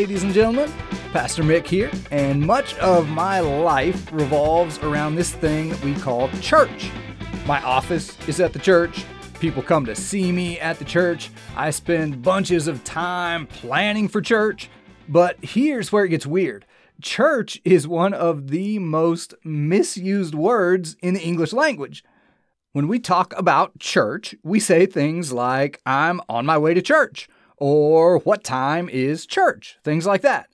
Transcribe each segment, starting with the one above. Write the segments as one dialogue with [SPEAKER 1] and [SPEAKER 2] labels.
[SPEAKER 1] ladies and gentlemen. Pastor Mick here, and much of my life revolves around this thing we call church. My office is at the church. People come to see me at the church. I spend bunches of time planning for church. But here's where it gets weird church is one of the most misused words in the English language. When we talk about church, we say things like, I'm on my way to church, or what time is church, things like that.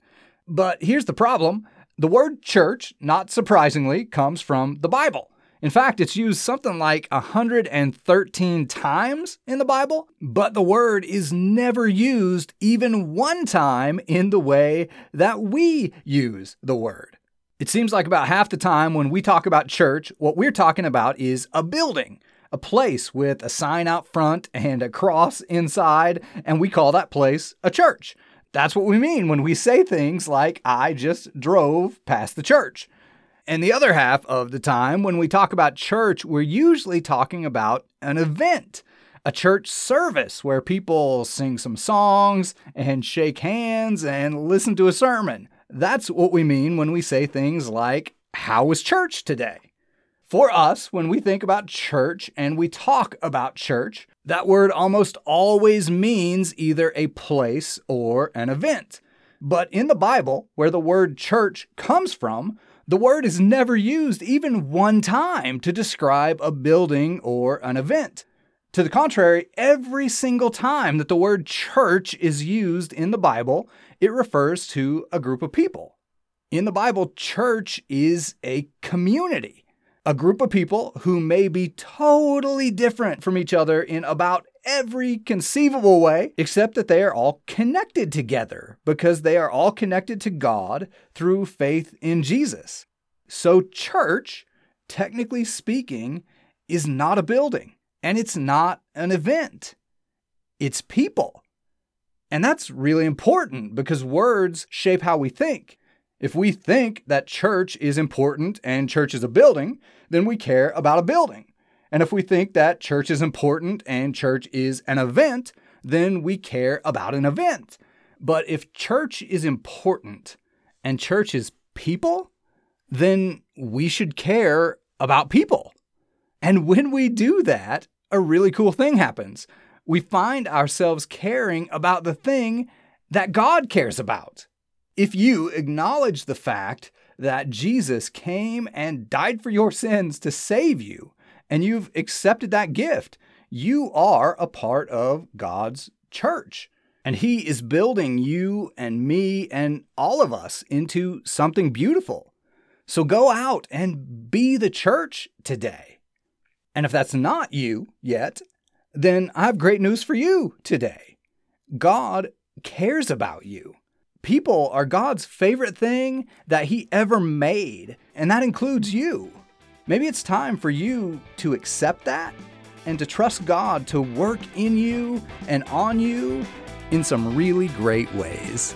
[SPEAKER 1] But here's the problem the word church, not surprisingly, comes from the Bible. In fact, it's used something like 113 times in the Bible, but the word is never used even one time in the way that we use the word. It seems like about half the time when we talk about church, what we're talking about is a building, a place with a sign out front and a cross inside, and we call that place a church. That's what we mean when we say things like, I just drove past the church. And the other half of the time, when we talk about church, we're usually talking about an event, a church service where people sing some songs and shake hands and listen to a sermon. That's what we mean when we say things like, How was church today? For us, when we think about church and we talk about church, that word almost always means either a place or an event. But in the Bible, where the word church comes from, the word is never used even one time to describe a building or an event. To the contrary, every single time that the word church is used in the Bible, it refers to a group of people. In the Bible, church is a community a group of people who may be totally different from each other in about every conceivable way, except that they are all connected together because they are all connected to God through faith in Jesus. So, church, technically speaking, is not a building and it's not an event, it's people. And that's really important because words shape how we think. If we think that church is important and church is a building, then we care about a building. And if we think that church is important and church is an event, then we care about an event. But if church is important and church is people, then we should care about people. And when we do that, a really cool thing happens. We find ourselves caring about the thing that God cares about. If you acknowledge the fact that Jesus came and died for your sins to save you, and you've accepted that gift, you are a part of God's church. And He is building you and me and all of us into something beautiful. So go out and be the church today. And if that's not you yet, then I have great news for you today. God cares about you. People are God's favorite thing that He ever made, and that includes you. Maybe it's time for you to accept that and to trust God to work in you and on you in some really great ways.